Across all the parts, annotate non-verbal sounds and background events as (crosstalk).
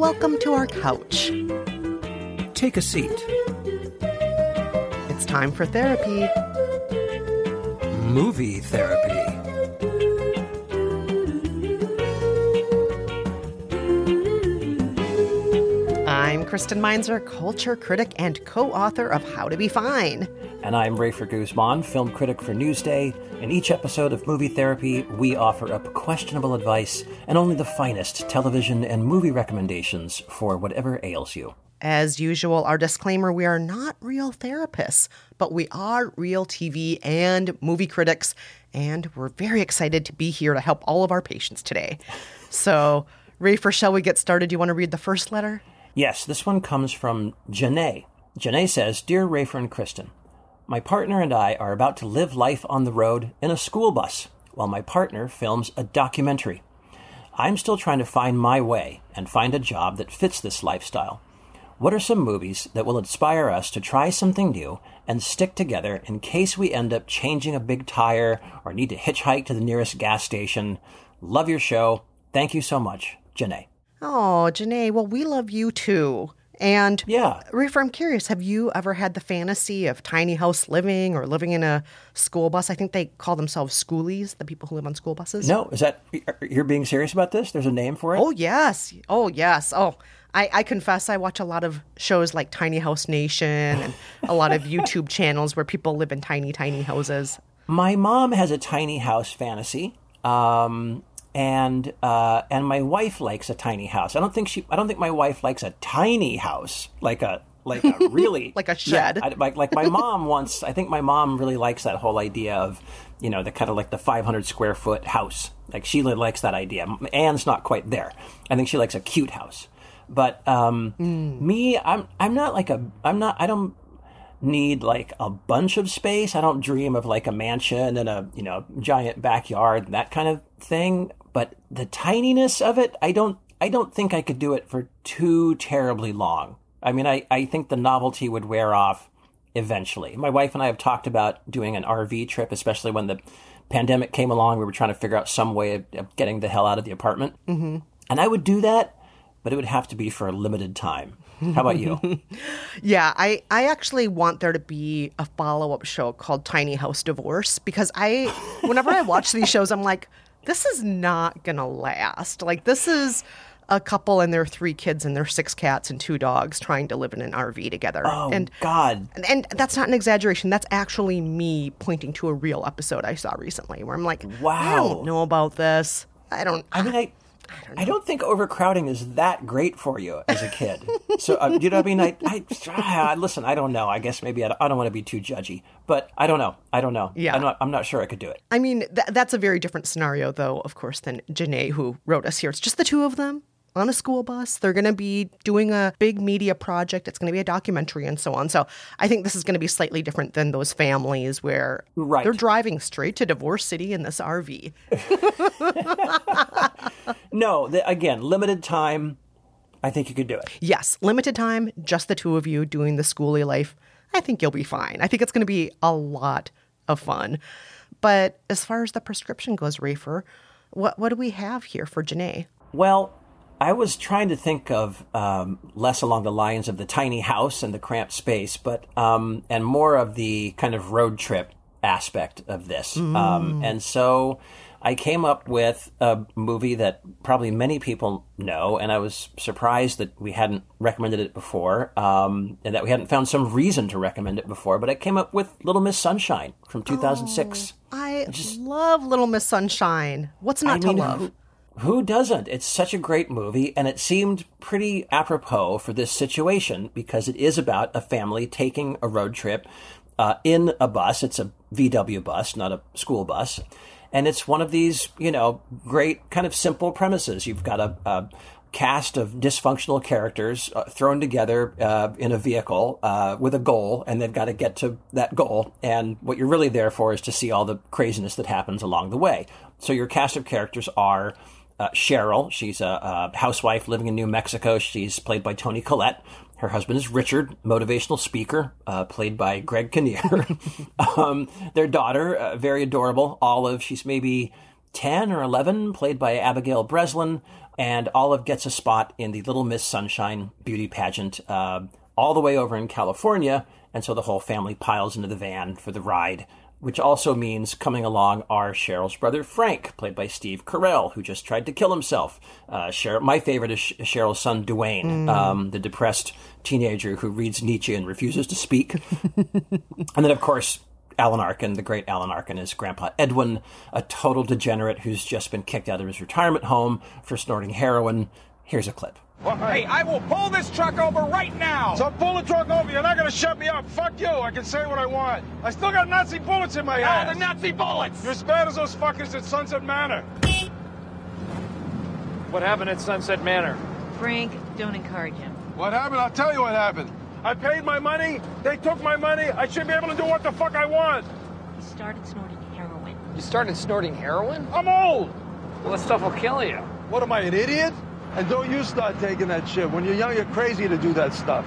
Welcome to our couch. Take a seat. It's time for therapy. Movie therapy. I'm Kristen Meinzer, culture critic and co author of How to Be Fine. And I'm Rafer Guzman, film critic for Newsday. In each episode of Movie Therapy, we offer up questionable advice and only the finest television and movie recommendations for whatever ails you. As usual, our disclaimer we are not real therapists, but we are real TV and movie critics, and we're very excited to be here to help all of our patients today. So, Rafer, shall we get started? Do you want to read the first letter? Yes, this one comes from Janae. Janae says Dear Rafer and Kristen, my partner and I are about to live life on the road in a school bus while my partner films a documentary. I'm still trying to find my way and find a job that fits this lifestyle. What are some movies that will inspire us to try something new and stick together in case we end up changing a big tire or need to hitchhike to the nearest gas station? Love your show. Thank you so much, Janae. Oh, Janae, well, we love you too. And Yeah. Rafer, I'm curious, have you ever had the fantasy of tiny house living or living in a school bus? I think they call themselves schoolies, the people who live on school buses. No, is that you're being serious about this? There's a name for it? Oh, yes. Oh, yes. Oh, I, I confess I watch a lot of shows like Tiny House Nation and a lot of (laughs) YouTube channels where people live in tiny, tiny houses. My mom has a tiny house fantasy. Um, and uh, and my wife likes a tiny house. I don't think she. I don't think my wife likes a tiny house, like a like a (laughs) really Like a shed. Yeah, I, like like my mom wants. I think my mom really likes that whole idea of, you know, the kind of like the 500 square foot house. Like she likes that idea. Anne's not quite there. I think she likes a cute house. But um, me, I'm I'm not like a. I'm not. I don't need like a bunch of space. I don't dream of like a mansion and a, you know, giant backyard, that kind of thing. But the tininess of it, I don't, I don't think I could do it for too terribly long. I mean, I, I think the novelty would wear off eventually. My wife and I have talked about doing an RV trip, especially when the pandemic came along. We were trying to figure out some way of, of getting the hell out of the apartment. Mm-hmm. And I would do that, but it would have to be for a limited time. How about you? (laughs) Yeah, I, I actually want there to be a follow up show called Tiny House Divorce because I, (laughs) whenever I watch these shows, I'm like, this is not going to last. Like, this is a couple and their three kids and their six cats and two dogs trying to live in an RV together. Oh, and, God. and and that's not an exaggeration. That's actually me pointing to a real episode I saw recently where I'm like, wow. I don't know about this. I don't. I mean, I, I don't think overcrowding is that great for you as a kid. (laughs) so, uh, you know what I mean? I, I, ah, listen, I don't know. I guess maybe I don't, I don't want to be too judgy, but I don't know. I don't know. Yeah. I'm not, I'm not sure I could do it. I mean, th- that's a very different scenario, though, of course, than Janae, who wrote us here. It's just the two of them on a school bus. They're going to be doing a big media project. It's going to be a documentary and so on. So I think this is going to be slightly different than those families where Right. they're driving straight to Divorce City in this RV. (laughs) No, the, again, limited time. I think you could do it. Yes, limited time, just the two of you doing the schooly life. I think you'll be fine. I think it's going to be a lot of fun. But as far as the prescription goes, Rafer, what, what do we have here for Janae? Well, I was trying to think of um, less along the lines of the tiny house and the cramped space, but um, and more of the kind of road trip aspect of this. Um, and so I came up with a movie that probably many people know, and I was surprised that we hadn't recommended it before, um, and that we hadn't found some reason to recommend it before. But I came up with Little Miss Sunshine from 2006. I love Little Miss Sunshine. What's not I mean, to love? Who, who doesn't? It's such a great movie, and it seemed pretty apropos for this situation because it is about a family taking a road trip uh, in a bus. It's a VW bus, not a school bus. And it's one of these, you know, great kind of simple premises. You've got a, a cast of dysfunctional characters uh, thrown together uh, in a vehicle uh, with a goal, and they've got to get to that goal. And what you're really there for is to see all the craziness that happens along the way. So your cast of characters are uh, Cheryl. She's a, a housewife living in New Mexico. She's played by Toni Collette. Her husband is Richard, motivational speaker, uh, played by Greg Kinnear. (laughs) um, their daughter, uh, very adorable, Olive. She's maybe 10 or 11, played by Abigail Breslin. And Olive gets a spot in the Little Miss Sunshine beauty pageant uh, all the way over in California. And so the whole family piles into the van for the ride which also means coming along are Cheryl's brother Frank, played by Steve Carell, who just tried to kill himself. Uh, Cheryl, my favorite is Cheryl's son Dwayne, um, the depressed teenager who reads Nietzsche and refuses to speak. (laughs) and then, of course, Alan Arkin, the great Alan Arkin, is Grandpa Edwin, a total degenerate who's just been kicked out of his retirement home for snorting heroin. Here's a clip. Hey, I will pull this truck over right now. So pull the truck over. You're not gonna shut me up. Fuck you. I can say what I want. I still got Nazi bullets in my Ah, ass. the Nazi bullets. You're as bad as those fuckers at Sunset Manor. What happened at Sunset Manor? Frank, don't encourage him. What happened? I'll tell you what happened. I paid my money. They took my money. I should be able to do what the fuck I want. He started snorting heroin. You started snorting heroin? I'm old. Well, that stuff will kill you. What am I, an idiot? And don't you start taking that shit. When you're young, you're crazy to do that stuff.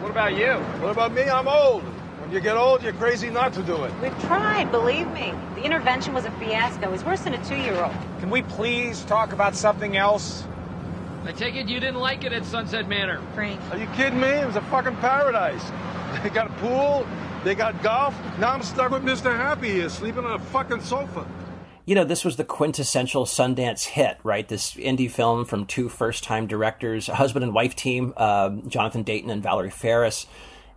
What about you? What about me? I'm old. When you get old, you're crazy not to do it. We've tried, believe me. The intervention was a fiasco. It's worse than a two-year-old. Can we please talk about something else? I take it you didn't like it at Sunset Manor. Frank, Are you kidding me? It was a fucking paradise. (laughs) They got a pool. They got golf. Now I'm stuck with Mr. Happy here, sleeping on a fucking sofa. You know, this was the quintessential Sundance hit, right? This indie film from two first time directors, a husband and wife team, um, Jonathan Dayton and Valerie Faris.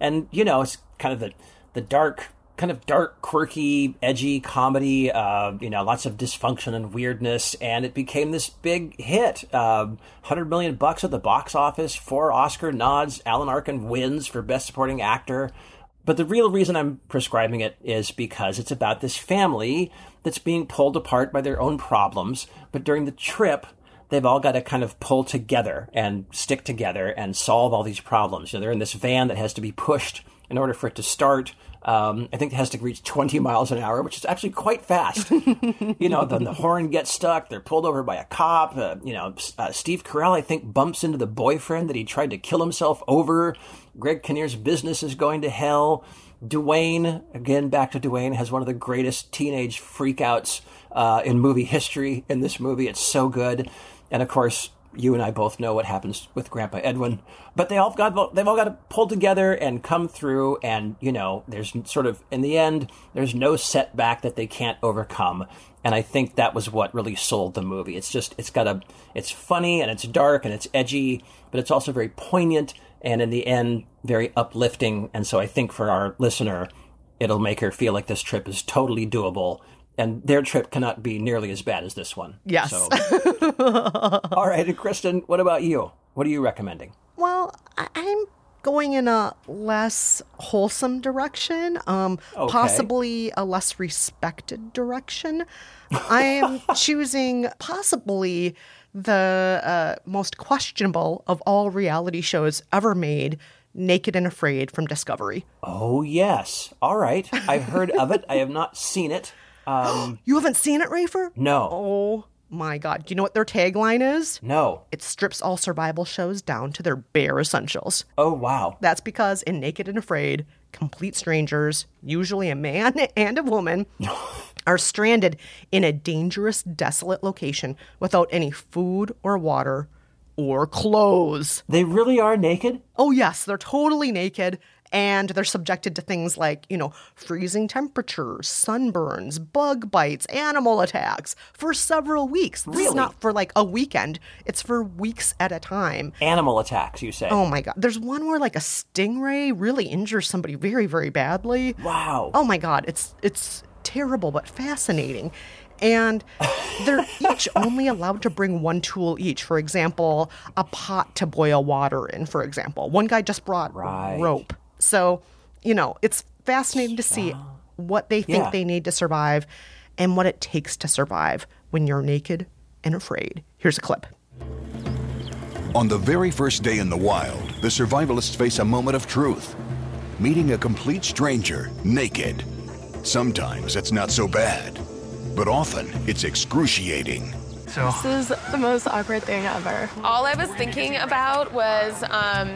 And, you know, it's kind of the, the dark, kind of dark, quirky, edgy comedy, uh, you know, lots of dysfunction and weirdness. And it became this big hit. Um, 100 million bucks at the box office, four Oscar nods. Alan Arkin wins for Best Supporting Actor. But the real reason I'm prescribing it is because it's about this family that's being pulled apart by their own problems. But during the trip, they've all got to kind of pull together and stick together and solve all these problems. You know, they're in this van that has to be pushed in order for it to start. Um, I think it has to reach 20 miles an hour, which is actually quite fast. (laughs) you know, then the horn gets stuck. They're pulled over by a cop. Uh, you know, uh, Steve Carell, I think, bumps into the boyfriend that he tried to kill himself over. Greg Kinnear's business is going to hell. Dwayne, again, back to Dwayne, has one of the greatest teenage freakouts uh, in movie history in this movie. It's so good. And of course, you and I both know what happens with Grandpa Edwin, but they all got they've all got to pull together and come through. And you know, there's sort of in the end, there's no setback that they can't overcome. And I think that was what really sold the movie. It's just it's got a it's funny and it's dark and it's edgy, but it's also very poignant and in the end very uplifting. And so I think for our listener, it'll make her feel like this trip is totally doable. And their trip cannot be nearly as bad as this one. Yes. So, (laughs) all right, and Kristen, what about you? What are you recommending? Well, I- I'm going in a less wholesome direction, um, Okay. possibly a less respected direction. I am (laughs) choosing possibly the uh, most questionable of all reality shows ever made. Naked and Afraid from Discovery. Oh, yes. All right. I've heard of it. I have not seen it. Um, (gasps) You haven't seen it, Rafer? no. Oh my God. Do you know what their tagline is? No. It strips all survival shows down to their bare essentials. Oh, wow. That's because in Naked and Afraid, complete strangers, usually a man (laughs) and a woman, (laughs) are stranded in a dangerous, desolate location without any food or water or clothes. They really are naked? Oh, yes, they're totally naked. And they're subjected to things like, you know, freezing temperatures, sunburns, bug bites, animal attacks for several weeks. This is Really? not for like a weekend, it's for weeks at a time. Animal attacks, you say? Oh my God. There's one where like a stingray really injures somebody very, very badly. Wow. Oh my God. It's, it's terrible, but fascinating. And they're each (laughs) only allowed to bring one tool each. For example, a pot to boil water in, for example. One guy just brought Right. rope. So, you know, it's fascinating to see what they think Yeah. they need to survive and what it takes to survive when you're naked and afraid. Here's a clip. On the very first day in the wild, the survivalists face a moment of truth meeting a complete stranger naked. Sometimes it's not so bad, but often it's excruciating. So. This is the most awkward thing ever. All I was thinking about was um,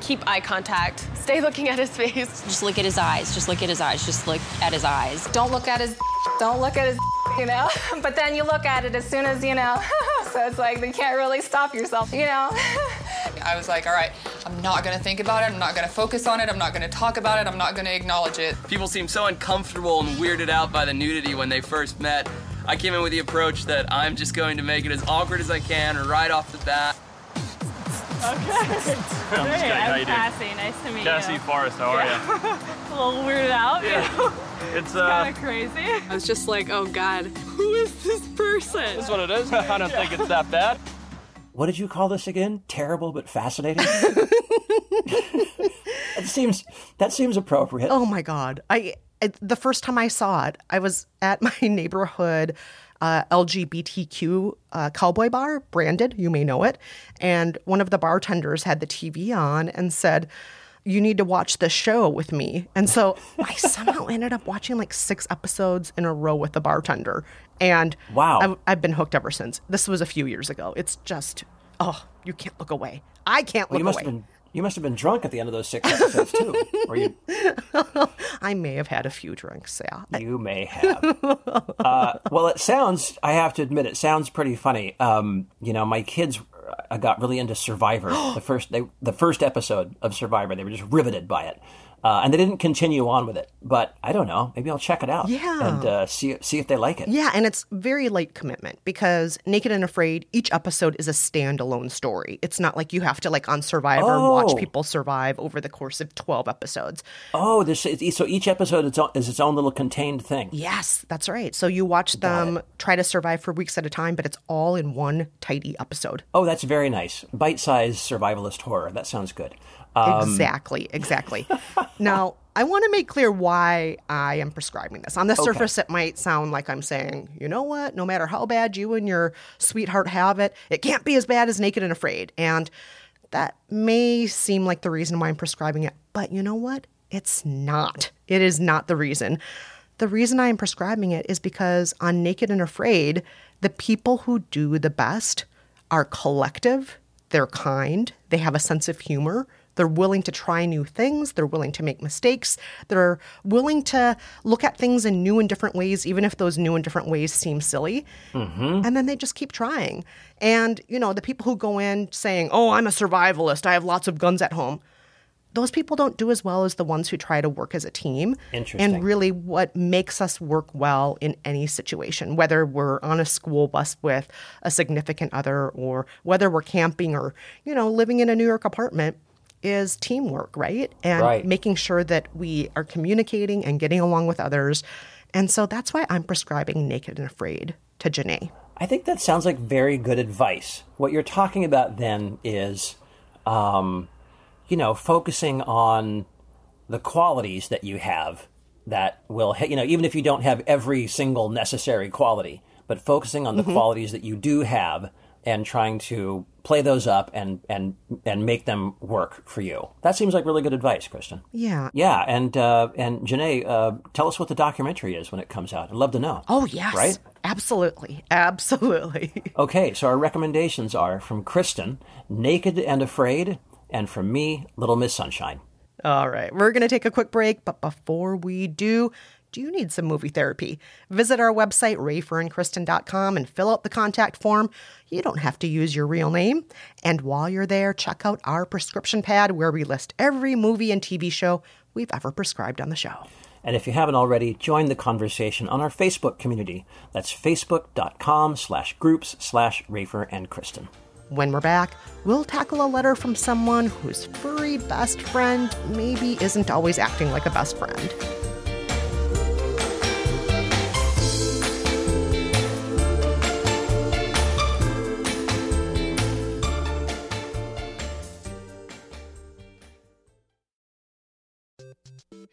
keep eye contact, stay looking at his face. Just look at his eyes. Just look at his eyes. Just look at his eyes. Don't look at his, don't look at his, you know. (laughs) But then you look at it as soon as you know. (laughs) so it's like you can't really stop yourself, you know. (laughs) I was like, all right, I'm not gonna think about it. I'm not gonna focus on it. I'm not gonna talk about it. I'm not gonna acknowledge it. People seem so uncomfortable and weirded out by the nudity when they first met. I came in with the approach that I'm just going to make it as awkward as I can right off the bat. Okay. I'm just kidding. How you doing? Nice to meet you. Cassie you. Forrest, how are you? (laughs) a little weirded out. Yeah. You know? It's (laughs) uh, kind of crazy. I was just like, oh God, who is this person? That's what it is. I don't think it's that bad. What did you call this again? Terrible but fascinating? (laughs) that seems that seems appropriate. Oh my god! I, I the first time I saw it, I was at my (laughs) neighborhood uh, LGBTQ uh, cowboy bar, branded. You may know it, and one of the bartenders had the TV on and said. You need to watch this show with me. And so I somehow (laughs) ended up watching like six episodes in a row with the bartender. And Wow. I've, I've been hooked ever since. This was a few years ago. It's just, oh, you can't look away. I can't Well, look you must away. have been you must have been drunk at the end of those six episodes too. or you (laughs) I may have had a few drinks, yeah. you may have. Uh, well, it sounds. I have to admit, it sounds pretty funny. Um, you know, my kids uh, got really into Survivor. (gasps) the first they, the first episode of Survivor, they were just riveted by it, uh, and they didn't continue on with it. But I don't know. Maybe I'll check it out. Yeah. and uh, see see if they like it. Yeah, and it's very light commitment because Naked and Afraid, each episode is a standalone story. It's not like you have to like on Survivor watch Oh. people survive over the course of 12 episodes. Oh, this so each episode is, is its own little contained thing. Yes, that's right. So you watch them try to survive for weeks at a time, but it's all in one tidy episode. Oh, that's very nice. Bite-sized survivalist horror. That sounds good. Um, exactly, exactly. (laughs) now, I want to make clear why I am prescribing this. On the Okay. surface, it might sound like I'm saying, you know what? No matter how bad you and your sweetheart have it, it can't be as bad as Naked and Afraid. And that may seem like the reason why I'm prescribing it. But you know what? It's not. It is not the reason. The reason I am prescribing it is because on Naked and Afraid, the people who do the best are collective, they're kind, they have a sense of humor, they're willing to try new things, they're willing to make mistakes, they're willing to look at things in new and different ways, even if those new and different ways seem silly. Mm-hmm. And then they just keep trying. And, you know, the people who go in saying, oh, I'm a survivalist, I have lots of guns at home, those people don't do as well as the ones who try to work as a team. Interesting. And really, what makes us work well in any situation, whether we're on a school bus with a significant other or whether we're camping or, you know, living in a New York apartment, is teamwork, right? And Right. making sure that we are communicating and getting along with others. And so that's why I'm prescribing Naked and Afraid to Janae. I think that sounds like very good advice. What you're talking about then is, um, you know, focusing on the qualities that you have that will, you know, even if you don't have every single necessary quality, but focusing on the Mhm. qualities that you do have and trying to play those up and and and make them work for you. That seems like really good advice, Kristen. Yeah. Yeah, and uh, and Janae, uh, tell us what the documentary is when it comes out. I'd love to know. Oh, yes. Right? Absolutely. Absolutely. (laughs) Okay, so our recommendations are from Kristen, Naked and Afraid, and from me, Little Miss Sunshine. All right, we're going to take a quick break, but before we do, Do you need some movie therapy? Visit our website, rayfernkristen.com, and fill out the contact form. You don't have to use your real name. And while you're there, check out our prescription pad where we list every movie and TV show we've ever prescribed on the show. And if you haven't already, join the conversation on our Facebook community. That's facebook.com slash groups slash Rafer and Kristen. When we're back, we'll tackle a letter from someone whose furry best friend maybe isn't always acting like a best friend.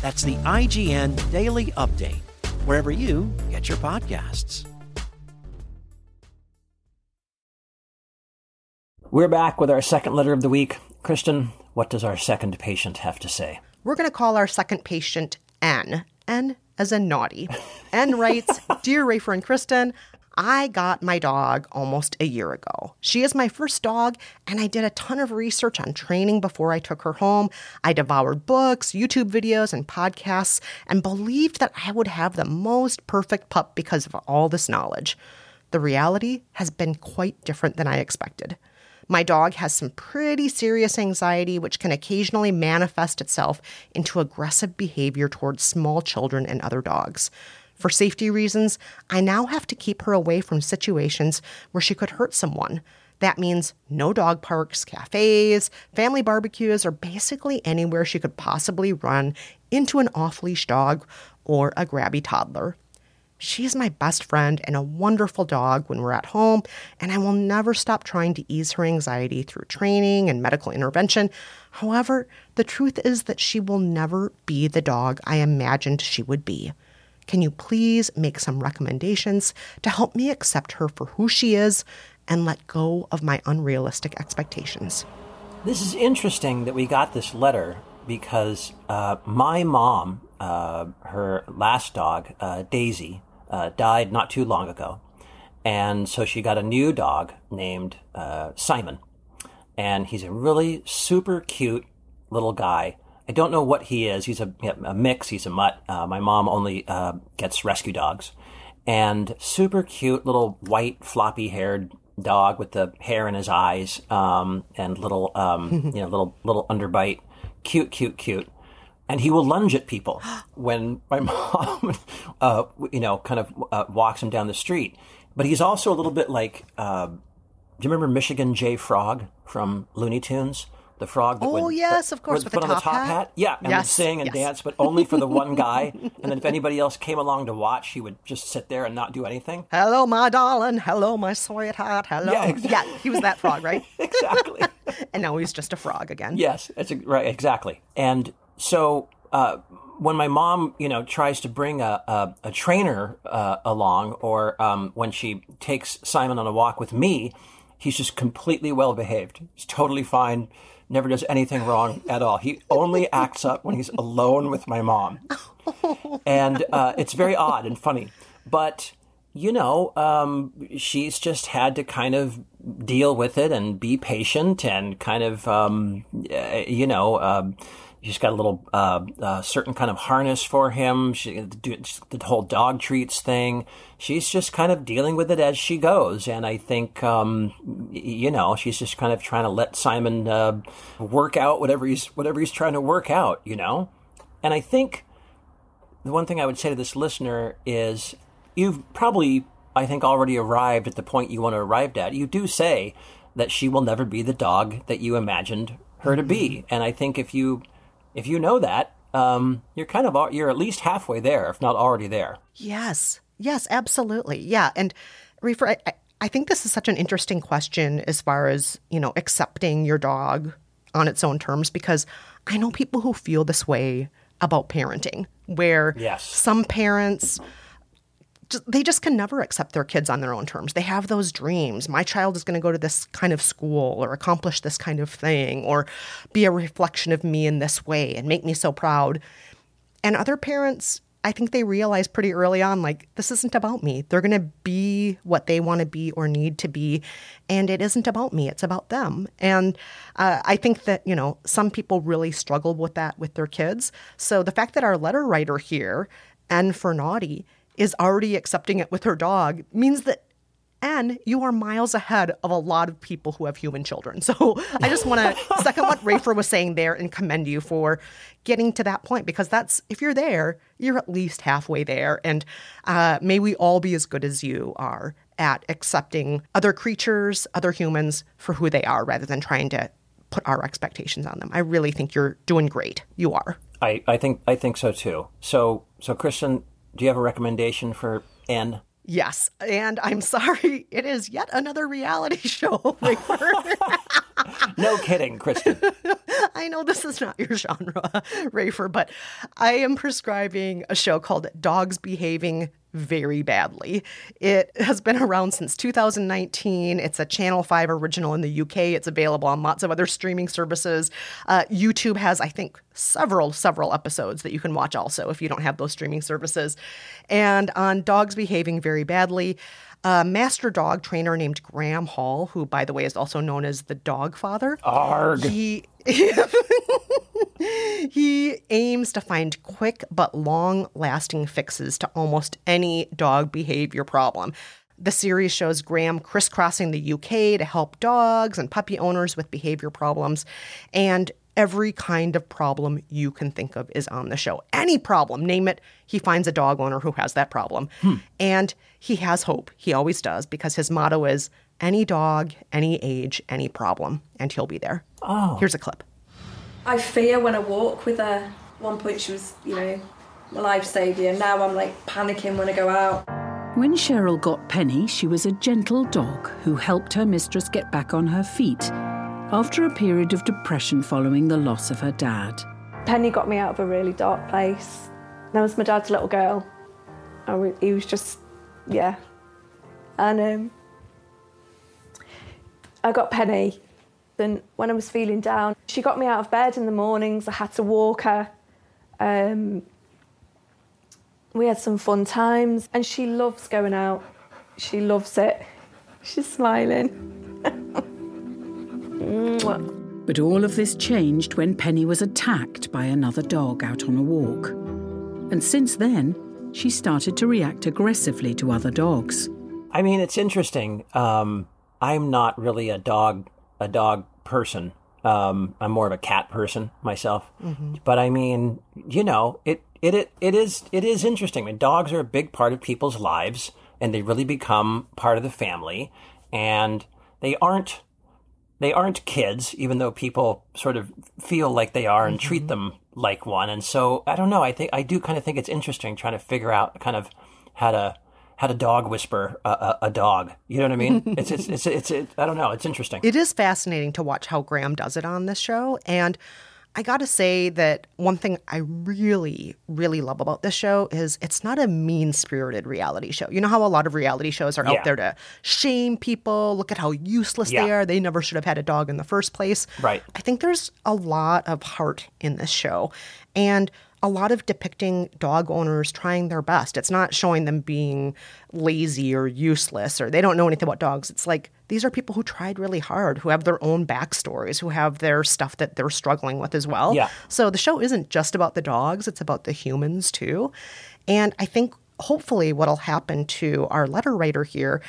That's the IGN Daily Update, wherever you get your podcasts. We're back with our second letter of the week. Kristen, what does our second patient have to say? We're going to call our second patient N. N as in naughty. N writes (laughs) Dear Rafer and Kristen, I got my dog almost a year ago. She is my first dog, and I did a ton of research on training before I took her home. I devoured books, YouTube videos, and podcasts, and believed that I would have the most perfect pup because of all this knowledge. The reality has been quite different than I expected. My dog has some pretty serious anxiety, which can occasionally manifest itself into aggressive behavior towards small children and other dogs. For safety reasons, I now have to keep her away from situations where she could hurt someone. That means no dog parks, cafes, family barbecues, or basically anywhere she could possibly run into an off leash dog or a grabby toddler. She is my best friend and a wonderful dog when we're at home, and I will never stop trying to ease her anxiety through training and medical intervention. However, the truth is that she will never be the dog I imagined she would be. Can you please make some recommendations to help me accept her for who she is and let go of my unrealistic expectations? This is interesting that we got this letter because uh, my mom, uh, her last dog, uh, Daisy, uh, died not too long ago. And so she got a new dog named uh, Simon. And he's a really super cute little guy. I don't know what he is. He's a, a mix. He's a mutt. Uh, my mom only uh, gets rescue dogs, and super cute little white floppy haired dog with the hair in his eyes um, and little um, (laughs) you know little little underbite. Cute, cute, cute. And he will lunge at people (gasps) when my (laughs) mom, uh, you know, kind of uh, walks him down the street. But he's also a little bit like. Uh, do you remember Michigan J. Frog from Looney Tunes? The frog. That oh would yes, put, of course, would put the on top, the top hat. hat. Yeah, and yes. would sing and yes. dance, but only for the one (laughs) guy. and then if anybody else came along to watch, he would just sit there and not do anything. Hello, my darling. Hello, my sweetheart. Hello. Yeah, exactly. yeah he was that frog, right? (laughs) exactly. (laughs) and now he's just a frog again. Yes, that's a, right. Exactly. And so. Uh, when my mom, you know, tries to bring a, a, a trainer uh, along, or um, when she takes Simon on a walk with me, he's just completely well behaved. He's totally fine never does anything wrong at all. He only acts up when he's alone with my mom. (laughs) And uh, it's very odd and funny. But you know, um, she's just had to kind of deal with it and be patient and kind of, um, uh, you know, um, she's got a little uh, uh, certain kind of harness for him. She the whole dog treats thing. She's just kind of dealing with it as she goes, and I think um, you know she's just kind of trying to let Simon uh, work out whatever he's whatever he's trying to work out, you know. And I think the one thing I would say to this listener is you've probably, I think, already arrived at the point you want to arrive at. You do say that she will never be the dog that you imagined her to be, and I think if you if you know that, um, you're kind of you're at least halfway there, if not already there. Yes. Yes, absolutely. Yeah. And Rafer, I, I- think this is such an interesting question as far as, you know, accepting your dog on its own terms because I know people who feel this way about parenting, where Yes. some parents they just can never accept their kids on their own terms. They have those dreams. My child is going to go to this kind of school or accomplish this kind of thing or be a reflection of me in this way and make me so proud. And other parents, I think they realize pretty early on, like, this isn't about me. They're going to be what they want to be or need to be. And it isn't about me, it's about them. And uh, I think that, you know, some people really struggle with that with their kids. So the fact that our letter writer here, N for naughty, is already accepting it with her dog means that and you are miles ahead of a lot of people who have human children. So I just want to (laughs) second what Rafer was saying there and commend you for getting to that point because that's, if you're there, you're at least halfway there. And uh, may we all be as good as you are at accepting other creatures, other humans for who they are rather than trying to put our expectations on them. I really think you're doing great. You are. I, I think I think so too. So so Kristen, do you have a recommendation for N? Yes. And I'm sorry, it is yet another reality (laughs) show. (laughs) No kidding, Kristen. (laughs) I know this is not your genre, (laughs) Rafer, but I am prescribing a show called Dogs Behaving Very Badly. It has been around since 2019. It's a Channel 5 original in the UK. It's available on lots of other streaming services. Uh, YouTube has, I think, several, several episodes that you can watch also if you don't have those streaming services. And on Dogs Behaving Very Badly, a master dog trainer named Graham Hall, who, by the way, is also known as the Dog Father. Arg. He (laughs) he aims to find quick but long-lasting fixes to almost any dog behavior problem. The series shows Graham crisscrossing the UK to help dogs and puppy owners with behavior problems, and every kind of problem you can think of is on the show. Any problem, name it, he finds a dog owner who has that problem. And he has hope. He always does because his motto is any dog, any age, any problem, and he'll be there. Oh. Here's a clip. I fear when I walk with her. One point she was, you know, my life saviour. Now I'm like panicking when I go out. When Cheryl got Penny, she was a gentle dog who helped her mistress get back on her feet after a period of depression following the loss of her dad. Penny got me out of a really dark place. That was my dad's little girl. Wa- he was just, yeah. And um, I got Penny. Then when I was feeling down, she got me out of bed in the mornings. I had to walk her. Um, we had some fun times, and she loves going out. She loves it. She's smiling. (laughs) Mwah. But all of this changed when Penny was attacked by another dog out on a walk. And since then, she started to react aggressively to other dogs. I mean, it's interesting. Um, I'm not really a dog a dog person. Um, I'm more of a cat person myself. Mhm. But I mean, you know, it, it it it is it is interesting. I mean, dogs are a big part of people's lives, and they really become part of the family. And they aren't they aren't kids, even though people sort of feel like they are and mm-hmm. treat them like one. And so I don't know. I think I do kind of think it's interesting trying to figure out kind of how to how to dog whisper a, a, a dog. You know what I mean? (laughs) it's, it's it's it's it, I don't know. It's interesting. It is fascinating to watch how Graham does it on this show. And I got to say that one thing I really, really love about this show is it's not a mean spirited reality show. You know how a lot of reality shows are Yeah. out there to shame people, look at how useless they are. They never should have had a dog in the first place. Right. I think there's a lot of heart in this show. And a lot of depicting dog owners trying their best. It's not showing them being lazy or useless or they don't know anything about dogs. It's like these are people who tried really hard, who have their own backstories, who have their stuff that they're struggling with as well. Yeah. So the show isn't just about the dogs, it's about the humans too. And I think hopefully what'll happen to our letter writer here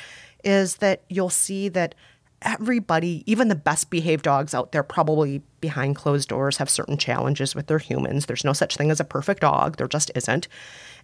is that you'll see that everybody, even the best behaved dogs out there, probably behind closed doors have certain challenges with their humans. There's no such thing as a perfect dog, there just isn't.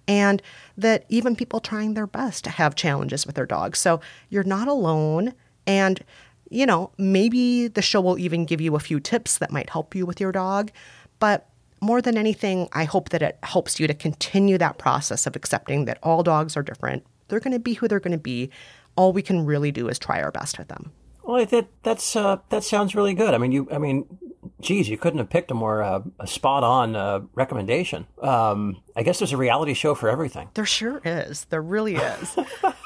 And that even people trying their best have challenges with their dogs. So you're not alone. And, you know, maybe the show will even give you a few tips that might help you with your dog. But more than anything, I hope that it helps you to continue that process of accepting that all dogs are different. They're going to be who they're going to be. All we can really do is try our best with them. Well, that that's uh, that sounds really good. I mean, you, I mean, geez, you couldn't have picked a more uh, a spot on uh, recommendation. Um, I guess there's a reality show for everything. There sure is. There really is.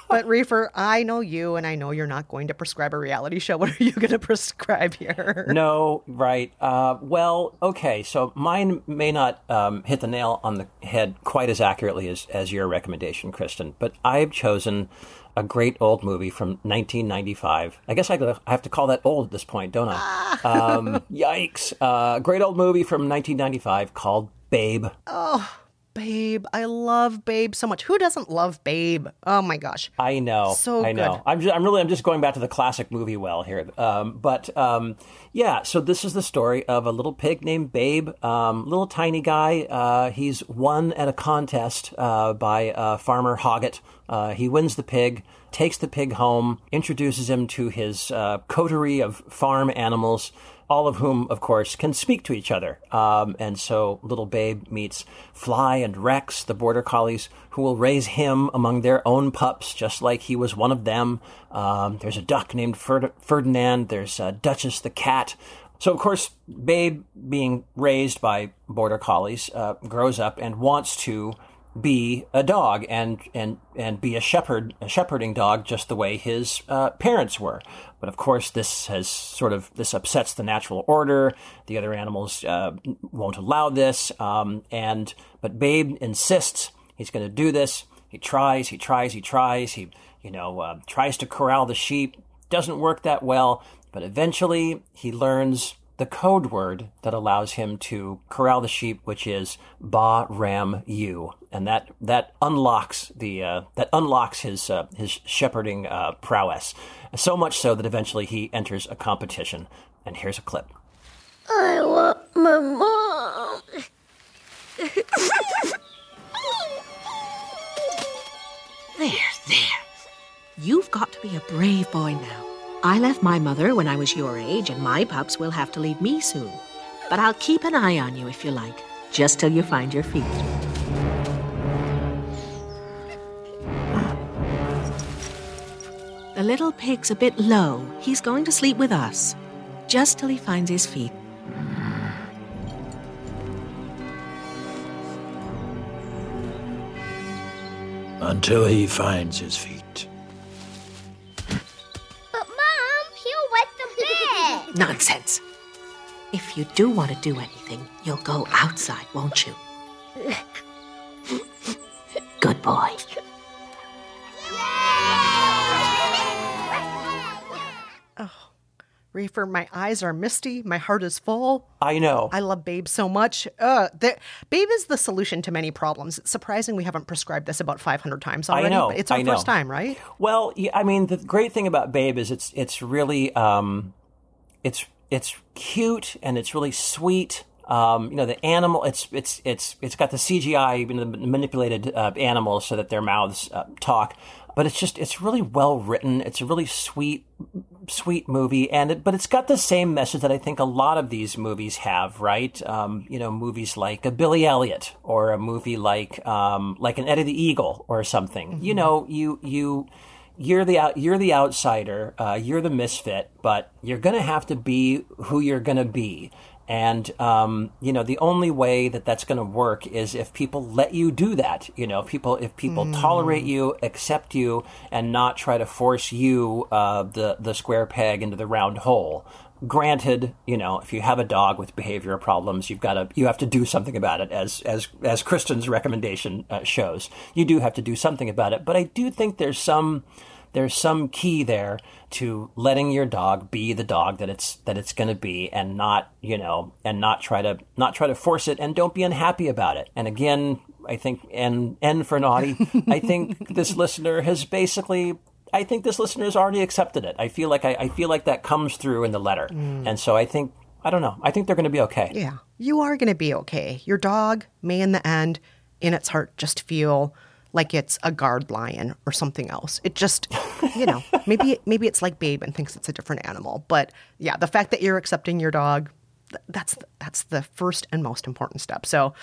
but Rafer, I know you, and I know you're not going to prescribe a reality show. (laughs) What are you going to prescribe here? No, right. Uh, well, okay. So mine may not um, hit the nail on the head quite as accurately as, as your recommendation, Kristen, but I've chosen a great old movie from 1995. I guess I I have to call that old at this point, don't I? um, yikes. Uh, great old movie from 1995 called Babe. Oh, Babe. I love Babe so much. Who doesn't love Babe? Oh my gosh. I know. So I know. good. I'm just, I'm really I'm just going back to the classic movie well here. Um, but um, yeah, so this is the story of a little pig named Babe, um, little tiny guy. Uh, he's won at a contest uh, by uh, Farmer Hoggett. Uh, he wins the pig, takes the pig home, introduces him to his uh, coterie of farm animals. All of whom, of course, can speak to each other. Um, and so little Babe meets Fly and Rex, the border collies, who will raise him among their own pups, just like he was one of them. Um, there's a duck named Ferd- Ferdinand. There's uh, Duchess the cat. So, of course, Babe, being raised by border collies, uh, grows up and wants to be a dog and and and be a shepherd, a shepherding dog, just the way his uh, parents were. But of course, this has sort of this upsets the natural order. The other animals uh, won't allow this, um, and but Babe insists he's going to do this. He tries, he tries, he tries. He you know uh, tries to corral the sheep. Doesn't work that well, but eventually he learns the code word that allows him to corral the sheep, which is Baa Ram Ewe, and that that unlocks the uh, that unlocks his uh, his shepherding uh, prowess. So much so that eventually he enters a competition. And here's a clip. I want my mom. There, there. You've got to be a brave boy now. I left my mother when I was your age, and my pups will have to leave me soon. But I'll keep an eye on you if you like, just till you find your feet. The little pig's a bit low. He's going to sleep with us, just till he finds his feet. Until he finds his feet. Nonsense. If you do want to do anything, you'll go outside, won't you? Good boy. Rafer, my eyes are misty. My heart is full. I know. I love Babe so much. Uh, the, Babe is the solution to many problems. It's surprising we haven't prescribed this about 500 times already. I know. But it's our I know. first time, right? Well, yeah, I mean, the great thing about Babe is it's it's really um, it's it's cute and it's really sweet. Um, you know, the animal it's it's it's it's got the CGI, you know, the manipulated uh, animals so that their mouths uh, talk. But it's just it's really well written. It's a really sweet sweet movie, and it, but it's got the same message that I think a lot of these movies have, right? Um, you know, movies like a Billy Elliot or a movie like um, like an Eddie the Eagle or something. You know, you you you're the out, you're the outsider, uh, you're the misfit, but you're gonna have to be who you're gonna be. And um, you know the only way that that's going to work is if people let you do that. You know, people if people Mm. tolerate you, accept you, and not try to force you uh, the the square peg into the round hole. granted, you know, if you have a dog with behavioral problems, you've got to you have to do something about it. As as as Kristen's recommendation uh, shows, you do have to do something about it. But I do think there's some there's some key there to letting your dog be the dog that it's that it's going to be and not you know and not try to not try to force it and don't be unhappy about it. And again i think and n for naughty i think (laughs) this listener has basically i think this listener has already accepted it. I feel like i, I feel like that comes through in the letter. Mm. and so i think i don't know. I think they're going to be okay. Yeah, you are going to be okay. Your dog may, in the end, in its heart, just feel like it's a guard lion or something else. It just, you know, (laughs) maybe maybe it's like Babe and thinks it's a different animal. But yeah, the fact that you're accepting your dog, that's that's the first and most important step. So,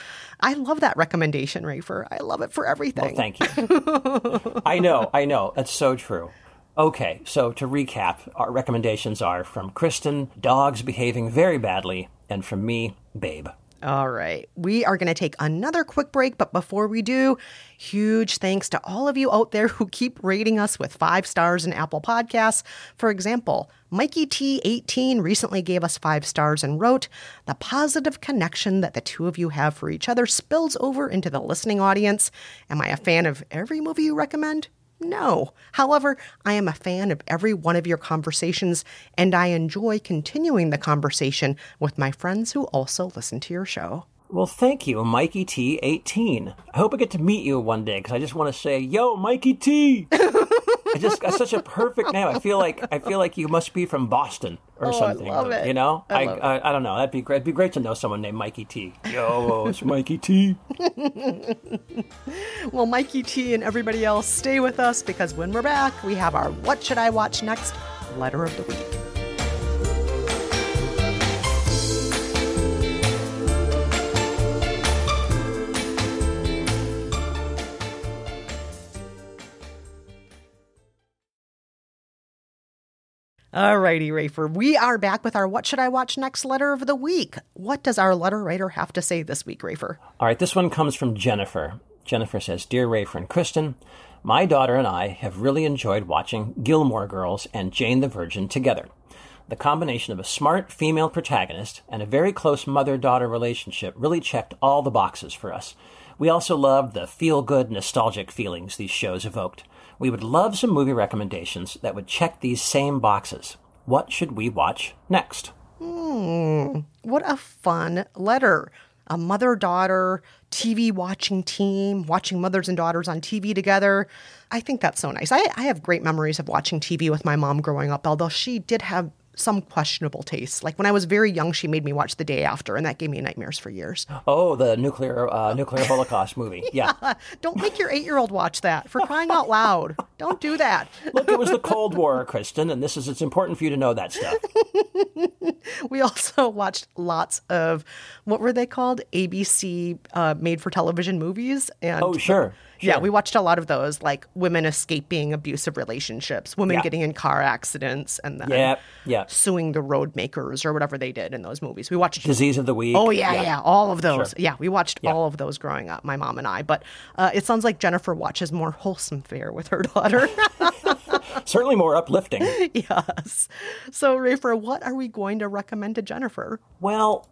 I love that recommendation, Rafer. I love it for everything. Well, thank you. I know, I know. That's so true. Okay, so to recap, our recommendations are from Kristen, dogs behaving very badly, and from me, Babe. All right. We are going to take another quick break, but before we do, huge thanks to all of you out there (laughs) who keep rating us with five stars in Apple Podcasts. For example, Mikey T18 recently gave us five stars and wrote, The positive connection that the two of you have for each other spills over into the listening audience. Am I a fan of every movie you recommend? No. However, I am a fan of every one of your conversations, and I enjoy continuing the conversation with my friends who also listen to your show. Well, thank you, Mikey T18. I hope I get to meet you one day because I just want to say, "Yo, Mikey T." (laughs) I just got such a perfect name. I feel like I feel like you must be from Boston or Oh, I something. love it. You know, I love it. I, I don't know. That'd be great. It'd be great to know someone named Mikey T. Yo, it's Mikey T. (laughs) well, Mikey T and everybody else, stay with us because when we're back, we have our What Should I Watch Next letter of the week. Alrighty, Rafer. We are back with our What Should I Watch Next letter of the week. What does our letter writer have to say this week, Rafer? All right, this one comes from Jennifer. Jennifer says, Dear Rafer and Kristen, my daughter and I have really enjoyed watching Gilmore Girls and Jane the Virgin together. The combination of a smart female protagonist and a very close mother daughter relationship really checked all the boxes for us. We also loved the feel good, nostalgic feelings these shows evoked. We would love some movie recommendations that would check these same boxes. What should we watch next? Hmm, what a fun letter. A mother daughter TV watching team, watching mothers and daughters on TV together. I think that's so nice. I, I have great memories of watching TV with my mom growing up, although she did have some questionable tastes. Like when I was very young, she made me watch The Day After, and that gave me nightmares for years. Oh, the nuclear uh, nuclear Holocaust movie. (laughs) Yeah. Don't make your eight year old watch that for crying out loud. Don't do that. Look, it was the Cold War, Kristen, and this is it's important for you to know that stuff. (laughs) we also watched lots of what were they called abc uh, made for television movies and Oh, sure, yeah sure. we watched a lot of those like women escaping abusive relationships women Yeah. getting in car accidents and then Yeah, yeah. suing the road makers or whatever they did in those movies we watched Disease of the Week. Oh yeah, yeah, all of those. Sure. Yeah, we watched all of those growing up, my mom and I. But uh, it sounds like Jennifer watches more wholesome fare with her daughter. (laughs) Certainly more uplifting. (laughs) yes. So, Rafer, what are we going to recommend to Jennifer? Well,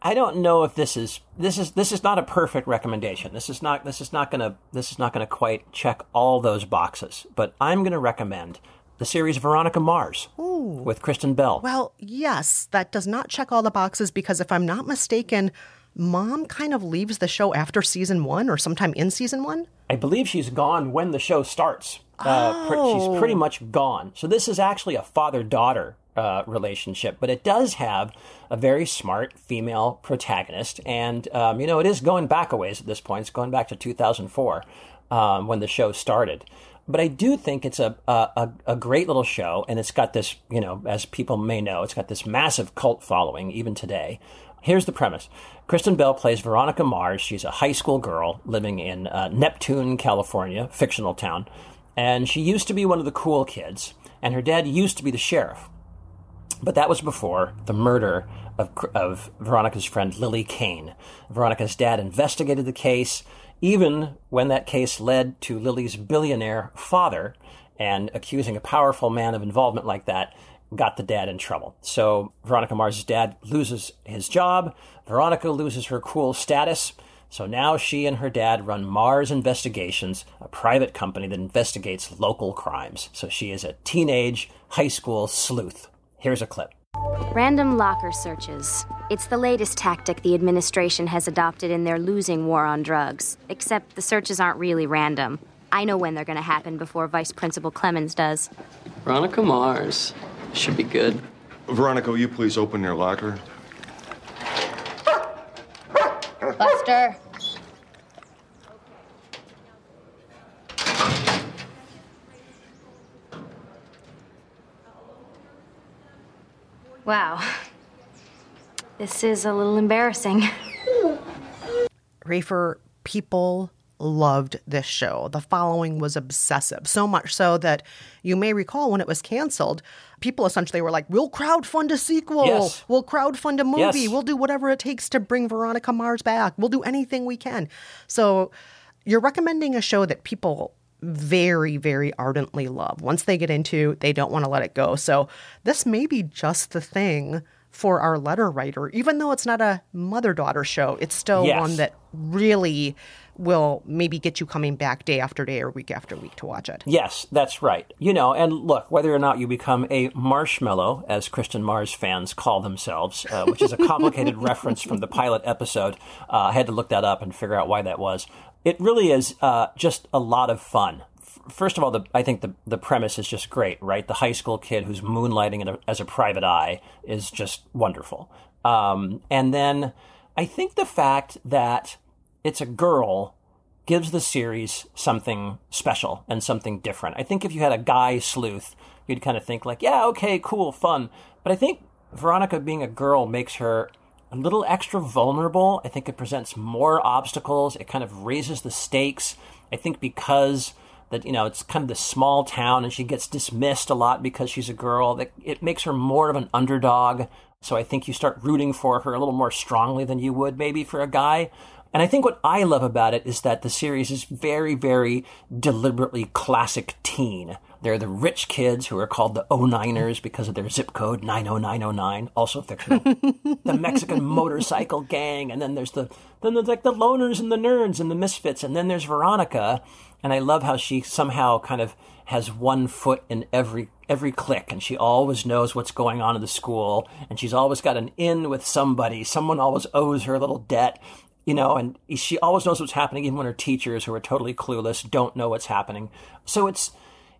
I don't know if this is this is this is not a perfect recommendation. This is not this is not gonna this is not gonna quite check all those boxes. But I'm gonna recommend the series Veronica Mars with Kristen Bell. Well, yes, that does not check all the boxes because if I'm not mistaken, mom kind of leaves the show after season one or sometime in season one. I believe she's gone when the show starts. Uh, Oh. she's pretty much gone. So this is actually a father-daughter uh, relationship, but it does have a very smart female protagonist, and um, you know it is going back a ways at this point. It's going back to 2004 um, when the show started. But I do think it's a, a a great little show, and it's got this, you know, as people may know, it's got this massive cult following even today. Here's the premise Kristen Bell plays Veronica Mars. She's a high school girl living in uh, Neptune, California, fictional town. And she used to be one of the cool kids, and her dad used to be the sheriff. But that was before the murder of, of Veronica's friend Lily Kane. Veronica's dad investigated the case, even when that case led to Lily's billionaire father, and accusing a powerful man of involvement like that got the dad in trouble. So Veronica Mars' dad loses his job. Veronica loses her cool status. So now she and her dad run Mars Investigations, a private company that investigates local crimes. So she is a teenage high school sleuth. Here's a clip. Random locker searches. It's the latest tactic the administration has adopted in their losing war on drugs. Except the searches aren't really random. I know when they're going to happen before Vice Principal Clemmons does. Veronica Mars. Should be good. Veronica, will you please open your locker? Buster. Wow. This is a little embarrassing. Rafer, people loved this show. The following was obsessive, so much so that you may recall when it was canceled, people essentially were like, We'll crowdfund a sequel. Yes. We'll crowdfund a movie. Yes. We'll do whatever it takes to bring Veronica Mars back. We'll do anything we can. So you're recommending a show that people very, very ardently love. Once they get into, they don't want to let it go. So this may be just the thing for our letter writer. Even though it's not a mother daughter show, it's still Yes. one that really will maybe get you coming back day after day or week after week to watch it. Yes, that's right. You know, and look, whether or not you become a marshmallow, as Kristen Mars fans call themselves, uh, which is a complicated (laughs) reference from the pilot episode, uh, I had to look that up and figure out why that was. It really is uh, just a lot of fun. First of all, the, I think the the premise is just great, right? The high school kid who's moonlighting in a, as a private eye is just wonderful. Um, and then I think the fact that it's a girl gives the series something special and something different. I think if you had a guy sleuth, you'd kind of think like, yeah, okay, cool, fun. But I think Veronica being a girl makes her a little extra vulnerable. I think it presents more obstacles. It kind of raises the stakes. I think because that you know it's kind of this small town and she gets dismissed a lot because she's a girl that it makes her more of an underdog so i think you start rooting for her a little more strongly than you would maybe for a guy and i think what i love about it is that the series is very very deliberately classic teen they're the rich kids who are called the 09ers because of their zip code 90909 also fictional (laughs) the Mexican motorcycle gang, and then there's the then there's like the loners and the nerds and the misfits, and then there's Veronica, and I love how she somehow kind of has one foot in every every clique, and she always knows what's going on in the school, and she's always got an in with somebody. Someone always owes her a little debt. You know, and she always knows what's happening, even when her teachers, who are totally clueless, don't know what's happening. So it's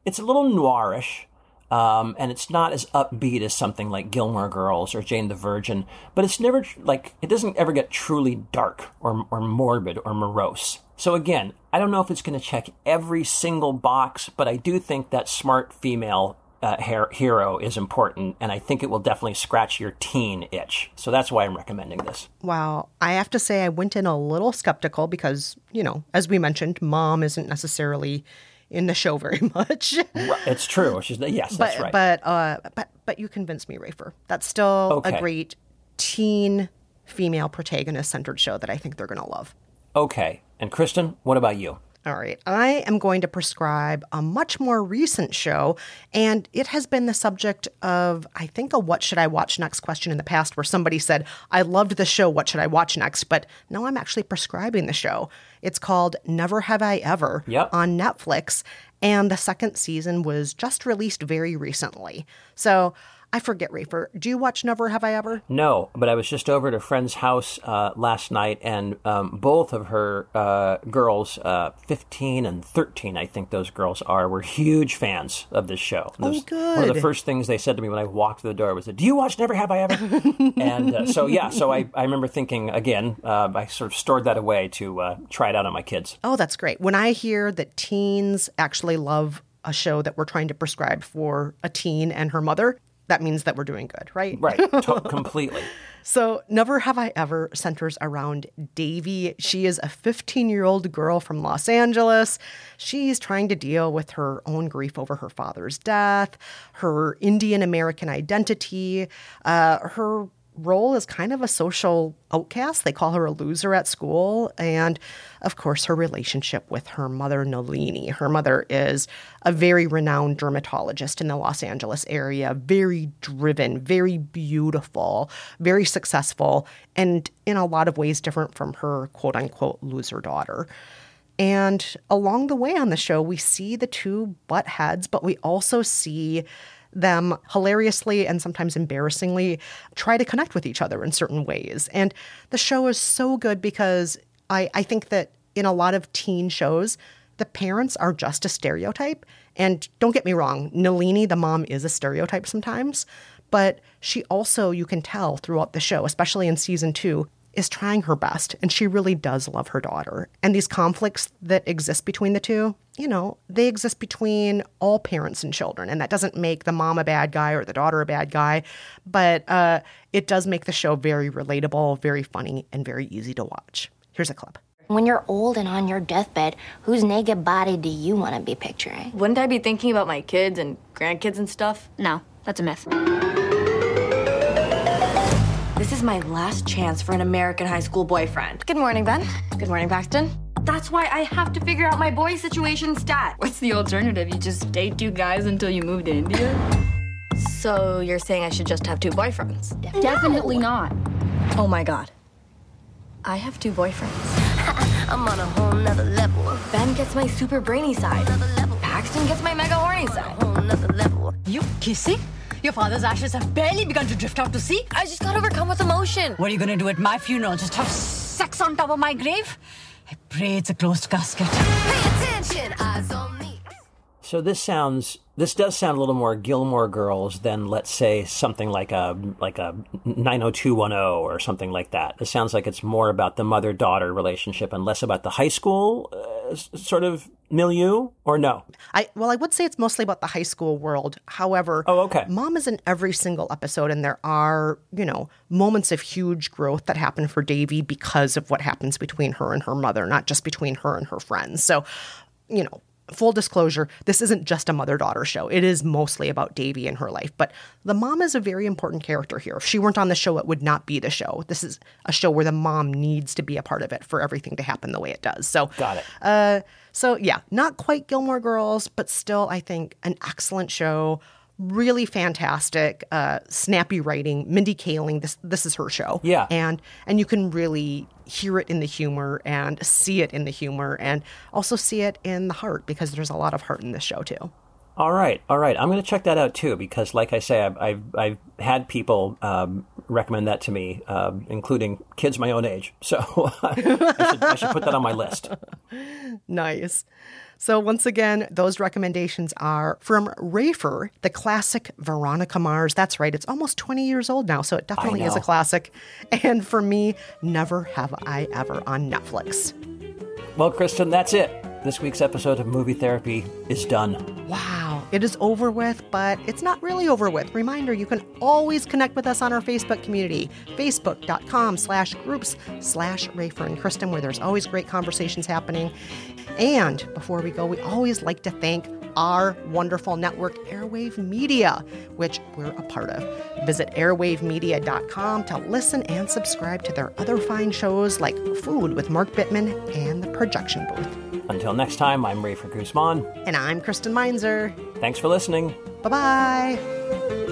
it's a little noirish, um, and it's not as upbeat as something like Gilmore Girls or Jane the Virgin, but it's never like it doesn't ever get truly dark or or morbid or morose. So again, I don't know if it's going to check every single box, but I do think that smart female uh, her- hero is important, and I think it will definitely scratch your teen itch. So that's why I'm recommending this. Wow. I have to say, I went in a little skeptical because, you know, as we mentioned, mom isn't necessarily in the show (laughs) very much. It's true. She's yes, but, that's right. But, uh, but, but you convinced me, Rafer. That's still Okay. a great teen female protagonist centered show that I think they're going to love. okay, and Kristen, what about you? All right. I am going to prescribe a much more recent show, and it has been the subject of, I think, a What Should I Watch Next question in the past, where somebody said, I loved the show, what should I watch next? But now I'm actually prescribing the show. It's called Never Have I Ever Yep. on Netflix, and the second season was just released very recently. So I forget, Rafer, do you watch Never Have I Ever? No, but I was just over at a friend's house uh, last night, and um, both of her uh, girls, uh, 15 and 13, I think those girls are, were huge fans of this show. Oh, Those- One of the first things they said to me when I walked through the door was, Do you watch Never Have I Ever? (laughs) and uh, so, yeah, so I, I remember thinking, again, uh, I sort of stored that away to uh, try it out on my kids. Oh, that's great. When I hear that teens actually love a show that we're trying to prescribe for a teen and her mother, that means that we're doing good, right? Right, (laughs) to- completely. So, Never Have I Ever centers around Devi. She is a 15 year old girl from Los Angeles. She's trying to deal with her own grief over her father's death, her Indian American identity, uh, her role as kind of a social outcast. They call her a loser at school. And of course, her relationship with her mother, Nalini. Her mother is a very renowned dermatologist in the Los Angeles area, very driven, very beautiful, very successful, and in a lot of ways different from her quote unquote loser daughter. And along the way on the show, we see the two butt heads, but we also see them hilariously and sometimes embarrassingly try to connect with each other in certain ways. And the show is so good because I, I think that in a lot of teen shows, the parents are just a stereotype. And don't get me wrong, Nalini, the mom, is a stereotype sometimes, but she also, you can tell throughout the show, especially in season two, is trying her best and she really does love her daughter. And these conflicts that exist between the two, you know, they exist between all parents and children. And that doesn't make the mom a bad guy or the daughter a bad guy, but uh, it does make the show very relatable, very funny, and very easy to watch. Here's a clip. When you're old and on your deathbed, whose naked body do you want to be picturing? Wouldn't I be thinking about my kids and grandkids and stuff? No, that's a myth. This is my last chance for an American high school boyfriend. Good morning, Ben. Good morning, Paxton. That's why I have to figure out my boy situation stat. What's the alternative? You just date two guys until you move to India? So you're saying I should just have two boyfriends? Definitely not. Oh my god. I have two boyfriends. (laughs) I'm on a whole nother level. Ben gets my super brainy side. Paxton gets my mega horny side. You kissing? Your father's ashes have barely begun to drift out to sea. I just got overcome with emotion. What are you gonna do at my funeral? Just have sex on top of my grave? I pray it's a closed casket. Attention, eyes on me. So this sounds this does sound a little more Gilmore Girls than let's say something like a like a 90210 or something like that. It sounds like it's more about the mother daughter relationship and less about the high school uh, sort of milieu or no. I well, I would say it's mostly about the high school world. However, oh, okay. Mom is in every single episode, and there are you know moments of huge growth that happen for Devi because of what happens between her and her mother, not just between her and her friends. So, you know. Full disclosure, this isn't just a mother daughter show. It is mostly about Devi and her life. But the mom is a very important character here. If she weren't on the show, it would not be the show. This is a show where the mom needs to be a part of it for everything to happen the way it does. So, got it. Uh, so yeah, not quite Gilmore Girls, but still, I think an excellent show. Really fantastic, uh, snappy writing. Mindy Kaling, this this is her show. Yeah. and and you can really hear it in the humor and see it in the humor, and also see it in the heart because there's a lot of heart in this show too. All right, all right. I'm going to check that out too because, like I say, I've I've, I've had people um, recommend that to me, um, including kids my own age. So (laughs) I, should, I should put that on my list. (laughs) Nice. So, once again, those recommendations are from Rafer, the classic Veronica Mars. That's right, it's almost 20 years old now, so it definitely is a classic. And for me, Never Have I Ever on Netflix. Well, Kristen, that's it. This week's episode of Movie Therapy is done. Wow, it is over with, but it's not really over with. Reminder, you can always connect with us on our Facebook community, facebook.com slash groups slash Rafer and Kristen, where there's always great conversations happening. And before we go, we always like to thank our wonderful network, Airwave Media, which we're a part of. Visit airwavemedia.com to listen and subscribe to their other fine shows like Food with Mark Bittman and The Projection Booth. Until next time, I'm Rafer Guzman. And I'm Kristen Meinzer. Thanks for listening. Bye bye.